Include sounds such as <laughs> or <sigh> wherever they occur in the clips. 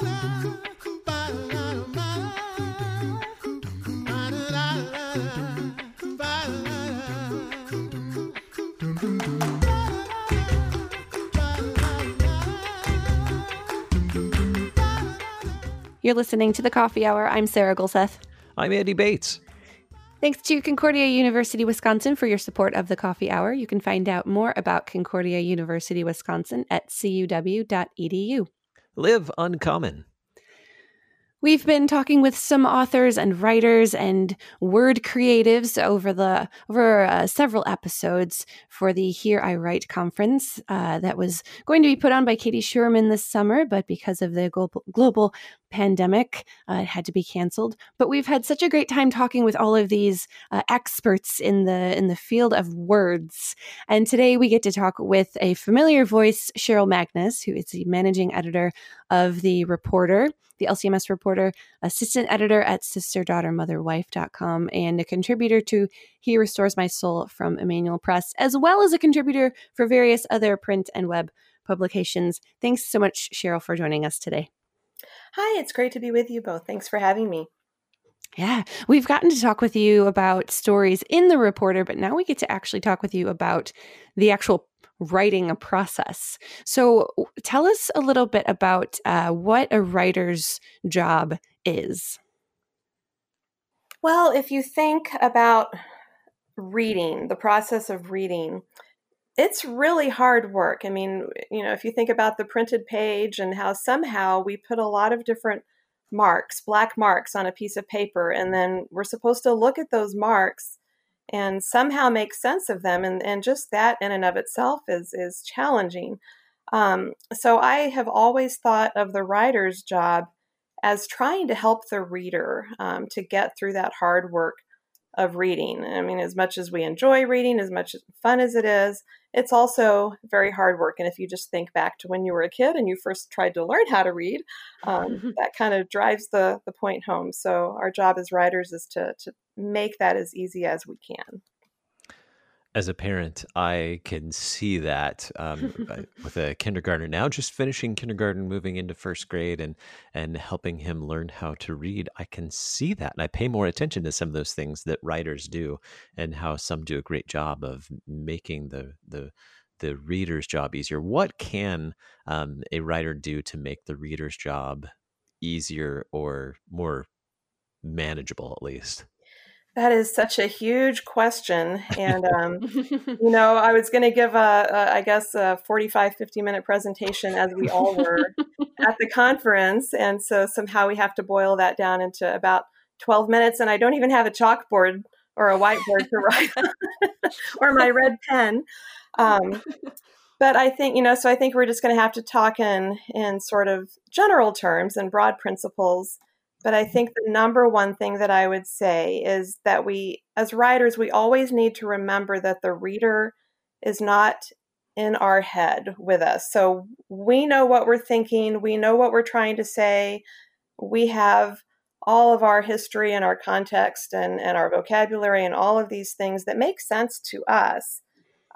You're listening to the Coffee Hour. I'm Sarah Gulseth. I'm Andy Bates. Thanks to Concordia University Wisconsin for your support of the Coffee Hour. You can find out more about Concordia University Wisconsin at cuw.edu. Live uncommon. We've been talking with some authors and writers and word creatives over the over uh, several episodes for the Here I Write conference uh, that was going to be put on by Katie Schuermann this summer, but because of the global, global pandemic, uh, it had to be canceled. But we've had such a great time talking with all of these uh, experts in the in the field of words, and today we get to talk with a familiar voice, Cheryl Magness, who is the managing editor of the Reporter the LCMS reporter, assistant editor at sisterdaughtermotherwife.com, and a contributor to He Restores My Soul from Emmanuel Press, as well as a contributor for various other print and web publications. Thanks so much, Cheryl, for joining us today. Hi, it's great to be with you both. Thanks for having me. Yeah, we've gotten to talk with you about stories in the reporter, but now we get to actually talk with you about the actual writing a process. So, tell us a little bit about uh, what a writer's job is. Well, if you think about reading, the process of reading, it's really hard work. I mean, you know, if you think about the printed page and how somehow we put a lot of different marks, black marks on a piece of paper, and then we're supposed to look at those marks and somehow make sense of them. And, and just that in and of itself is, is challenging. Um, so I have always thought of the writer's job as trying to help the reader um, to get through that hard work of reading. I mean, as much as we enjoy reading, as much fun as it is, it's also very hard work. And if you just think back to when you were a kid and you first tried to learn how to read, um, that kind of drives the, the point home. So our job as writers is to, to make that as easy as we can as a parent, I can see that um, <laughs> with a kindergartner now, just finishing kindergarten, moving into first grade, and and helping him learn how to read. I can see that, and I pay more attention to some of those things that writers do, and how some do a great job of making the the the reader's job easier. What can um, a writer do to make the reader's job easier or more manageable, at least? That is such a huge question. And, um, <laughs> you know, I was going to give a, a, I guess, a 45, 50 minute presentation as we all were at the conference. And so somehow we have to boil that down into about 12 minutes. And I don't even have a chalkboard or a whiteboard to write on <laughs> or my red pen. Um, but I think, you know, so I think we're just going to have to talk in, in sort of general terms and broad principles but I think the number one thing that I would say is that we, as writers, we always need to remember that the reader is not in our head with us. So we know what we're thinking, we know what we're trying to say, we have all of our history and our context and, and our vocabulary and all of these things that make sense to us.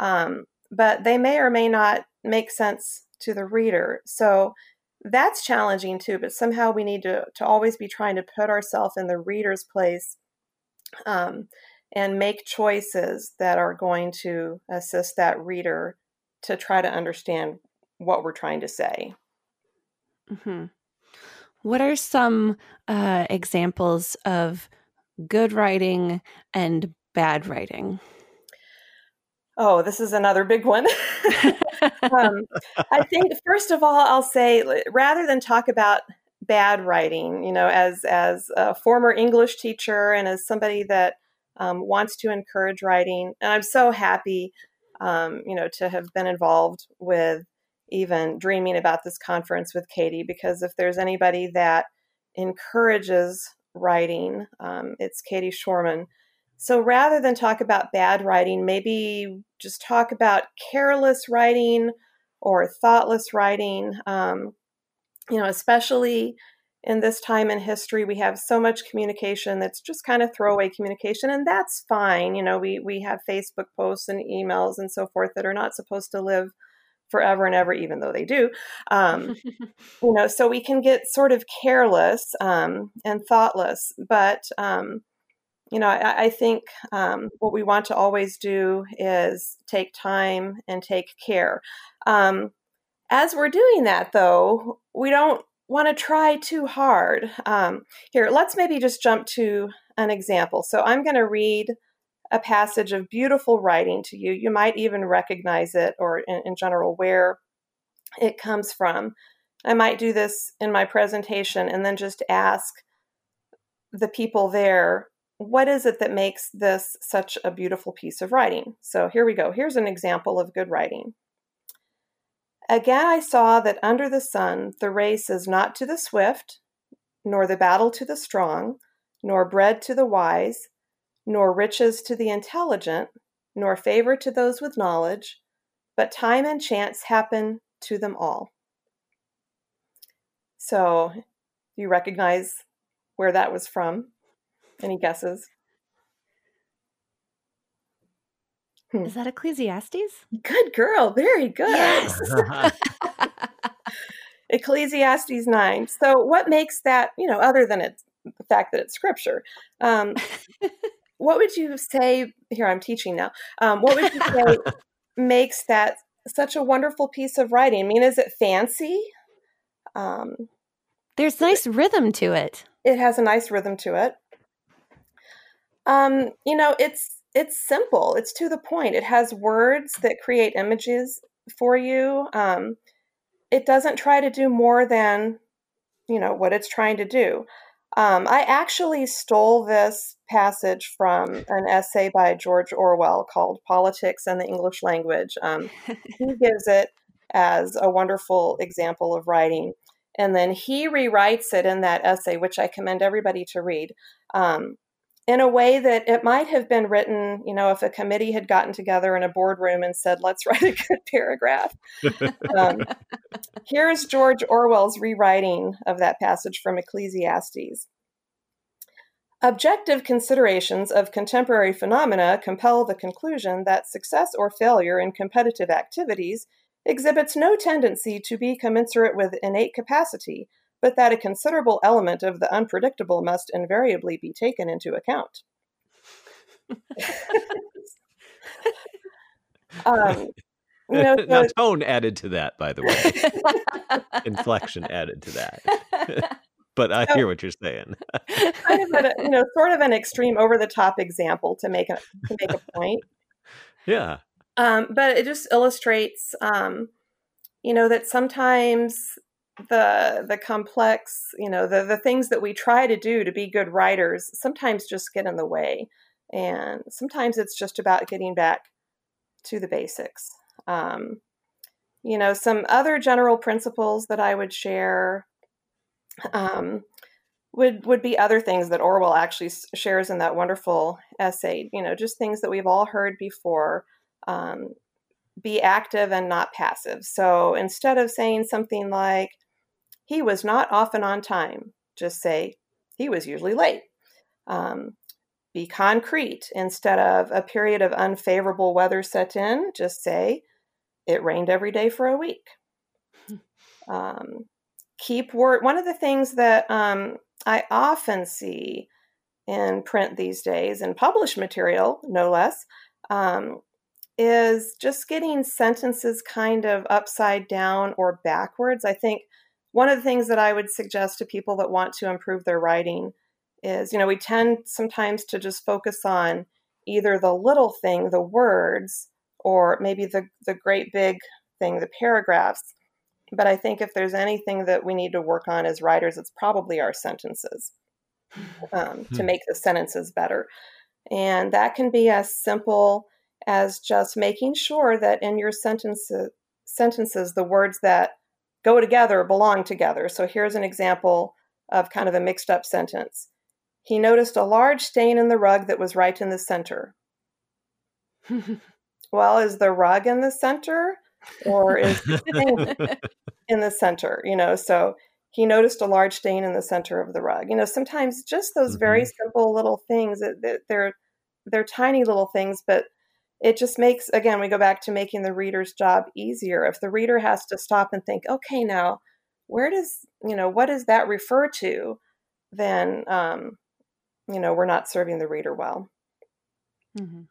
Um, but they may or may not make sense to the reader. So that's challenging too but somehow we need to, to always be trying to put ourselves in the reader's place um, and make choices that are going to assist that reader to try to understand what we're trying to say mm-hmm. what are some uh, examples of good writing and bad writing Oh, this is another big one. <laughs> um, I think first of all, I'll say rather than talk about bad writing, you know, as as a former English teacher and as somebody that um, wants to encourage writing, and I'm so happy, um, you know, to have been involved with even dreaming about this conference with Katie, because if there's anybody that encourages writing, um, it's Katie Schuermann. So rather than talk about bad writing, maybe just talk about careless writing or thoughtless writing. Um, you know, especially in this time in history, we have so much communication that's just kind of throwaway communication, and that's fine. You know, we we have Facebook posts and emails and so forth that are not supposed to live forever and ever, even though they do. Um, <laughs> you know, so we can get sort of careless um, and thoughtless. But, um, you know, I, I think um, what we want to always do is take time and take care. Um, as we're doing that, though, we don't want to try too hard. Um, here, let's maybe just jump to an example. So I'm going to read a passage of beautiful writing to you. You might even recognize it or, in, in general, where it comes from. I might do this in my presentation and then just ask the people there, what is it that makes this such a beautiful piece of writing? So here we go. Here's an example of good writing. Again, I saw that under the sun the race is not to the swift, nor the battle to the strong, nor bread to the wise, nor riches to the intelligent, nor favor to those with knowledge, but time and chance happen to them all. So, you recognize where that was from? Any guesses? Hmm. Is that Ecclesiastes? Good girl. Very good. Yes. <laughs> Ecclesiastes 9. So, what makes that, you know, other than it, the fact that it's scripture, um, <laughs> what would you say? Here, I'm teaching now. Um, what would you say <laughs> makes that such a wonderful piece of writing? I mean, is it fancy? Um, There's nice rhythm to it. It has a nice rhythm to it. Um, you know, it's it's simple. It's to the point. It has words that create images for you. Um, it doesn't try to do more than you know what it's trying to do. Um, I actually stole this passage from an essay by George Orwell called Politics and the English Language. Um, he <laughs> gives it as a wonderful example of writing. And then he rewrites it in that essay, which I commend everybody to read, um, in a way that it might have been written, you know, if a committee had gotten together in a boardroom and said, let's <laughs> write a good paragraph. um, here's George Orwell's rewriting of that passage from Ecclesiastes. Objective considerations of contemporary phenomena compel the conclusion that success or failure in competitive activities exhibits no tendency to be commensurate with innate capacity, but that a considerable element of the unpredictable must invariably be taken into account. <laughs> um, you know, so, now, tone added to that, by the way. <laughs> Inflection added to that <laughs> but I so, hear what you're saying. kind of a, you know, sort of an extreme over the top example to make a to make a point. Yeah. Um, but it just illustrates um, you know, that sometimes the the complex, you know, the the things that we try to do to be good writers sometimes just get in the way. And sometimes it's just about getting back to the basics. Um, you know, some other general principles that I would share um, would would be other things that Orwell actually shares in that wonderful essay. You know, just things that we've all heard before. Um, be active and not passive. So instead of saying something like "he was not often on time," just say "he was usually late." Um, be concrete instead of a period of unfavorable weather set in. Just say it rained every day for a week. <laughs> Um, keep word. One of the things that um, I often see in print these days, and published material, no less, um, is just getting sentences kind of upside down or backwards. I think one of the things that I would suggest to people that want to improve their writing is, you know, we tend sometimes to just focus on either the little thing, the words, or maybe the the great big thing, the paragraphs. But I think if there's anything that we need to work on as writers, it's probably our sentences <laughs> um, to hmm. make the sentences better. And that can be as simple as just making sure that in your sentences, sentences the words that go together belong together. So here's an example of kind of a mixed up sentence. He noticed a large stain in the rug that was right in the center. <laughs> well, is the rug in the center? or is the <laughs> in the center, you know. So he noticed a large stain in the center of the rug. You know, sometimes just those mm-hmm. very simple little things that, they're they're tiny little things, but it just makes again we go back to making the reader's job easier if the reader has to stop and think okay now where does you know what does that refer to then um, you know we're not serving the reader well mm-hmm.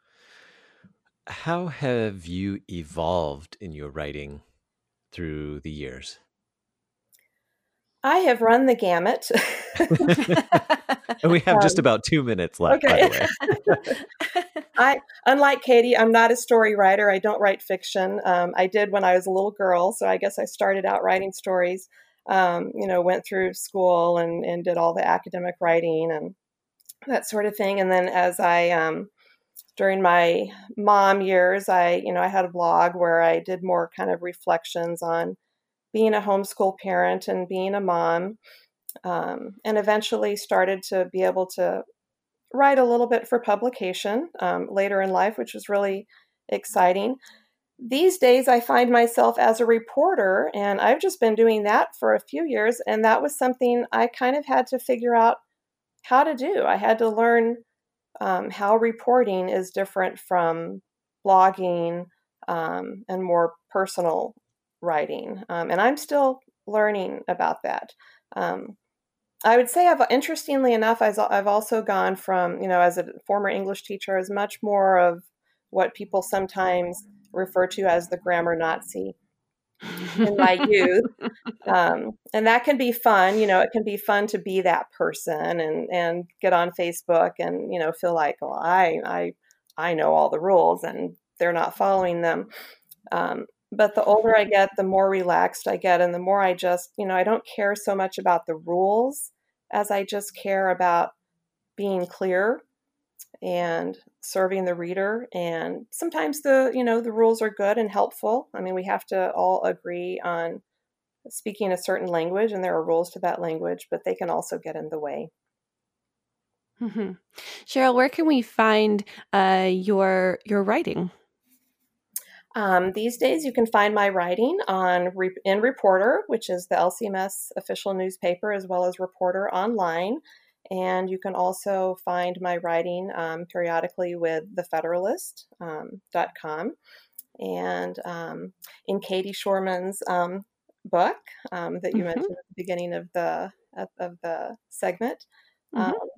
how have you evolved in your writing through the years I have run the gamut. and <laughs> we have <laughs> um, just about two minutes left, by the way. okay. <laughs> I, unlike Katie, I'm not a story writer. I don't write fiction. Um, I did when I was a little girl, so I guess I started out writing stories. Um, you know, went through school and, and did all the academic writing and that sort of thing. And then as I, um, during my mom years, I, you know, I had a blog where I did more kind of reflections on being a homeschool parent and being a mom, um, and eventually started to be able to write a little bit for publication um, later in life, which was really exciting. These days, I find myself as a reporter, and I've just been doing that for a few years. And that was something I kind of had to figure out how to do. I had to learn um, how reporting is different from blogging um, and more personal writing. Um, and I'm still learning about that. Um, I would say, I've interestingly enough, I've also gone from, you know, as a former English teacher, as much more of what people sometimes refer to as the grammar Nazi in my youth. <laughs> Um, and that can be fun. You know, it can be fun to be that person and, and get on Facebook and, you know, feel like, well, I, I, I know all the rules and they're not following them. Um, but the older I get, the more relaxed I get, and the more I just, you know, I don't care so much about the rules as I just care about being clear and serving the reader. And sometimes the, you know, the rules are good and helpful. I mean, we have to all agree on speaking a certain language, and there are rules to that language, but they can also get in the way. Mm-hmm. Cheryl, where can we find uh, your your writing? Um, these days, you can find my writing on in Reporter, which is the LCMS official newspaper, as well as Reporter online. And you can also find my writing um, periodically with thefederalist.com um, and um, in Katie Schuermann's um, book um, that you mm-hmm. mentioned at the beginning of the of the segment. Mm-hmm. Um,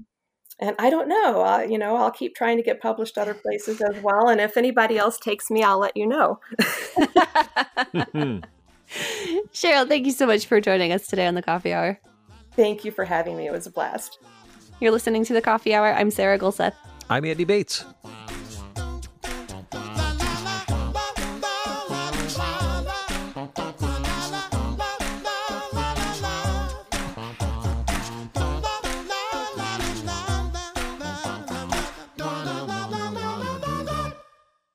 and I don't know. Uh, you know, I'll keep trying to get published other places as well. And if anybody else takes me, I'll let you know. <laughs> Cheryl, thank you so much for joining us today on the Coffee Hour. Thank you for having me. It was a blast. You're listening to the Coffee Hour. I'm Sarah Gulseth. I'm Andy Bates.